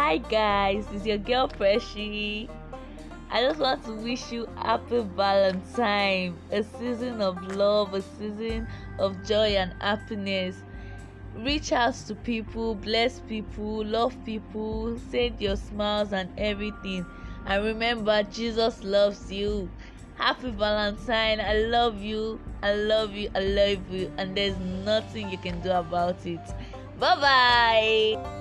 Hi guys, it's your girl Freshie. I just want to wish you happy Valentine, a season of love, a season of joy and happiness. Reach out to people, bless people, love people, send your smiles and everything. And remember, Jesus loves you. Happy Valentine. I love you. I love you. I love you. And there's nothing you can do about it. Bye bye.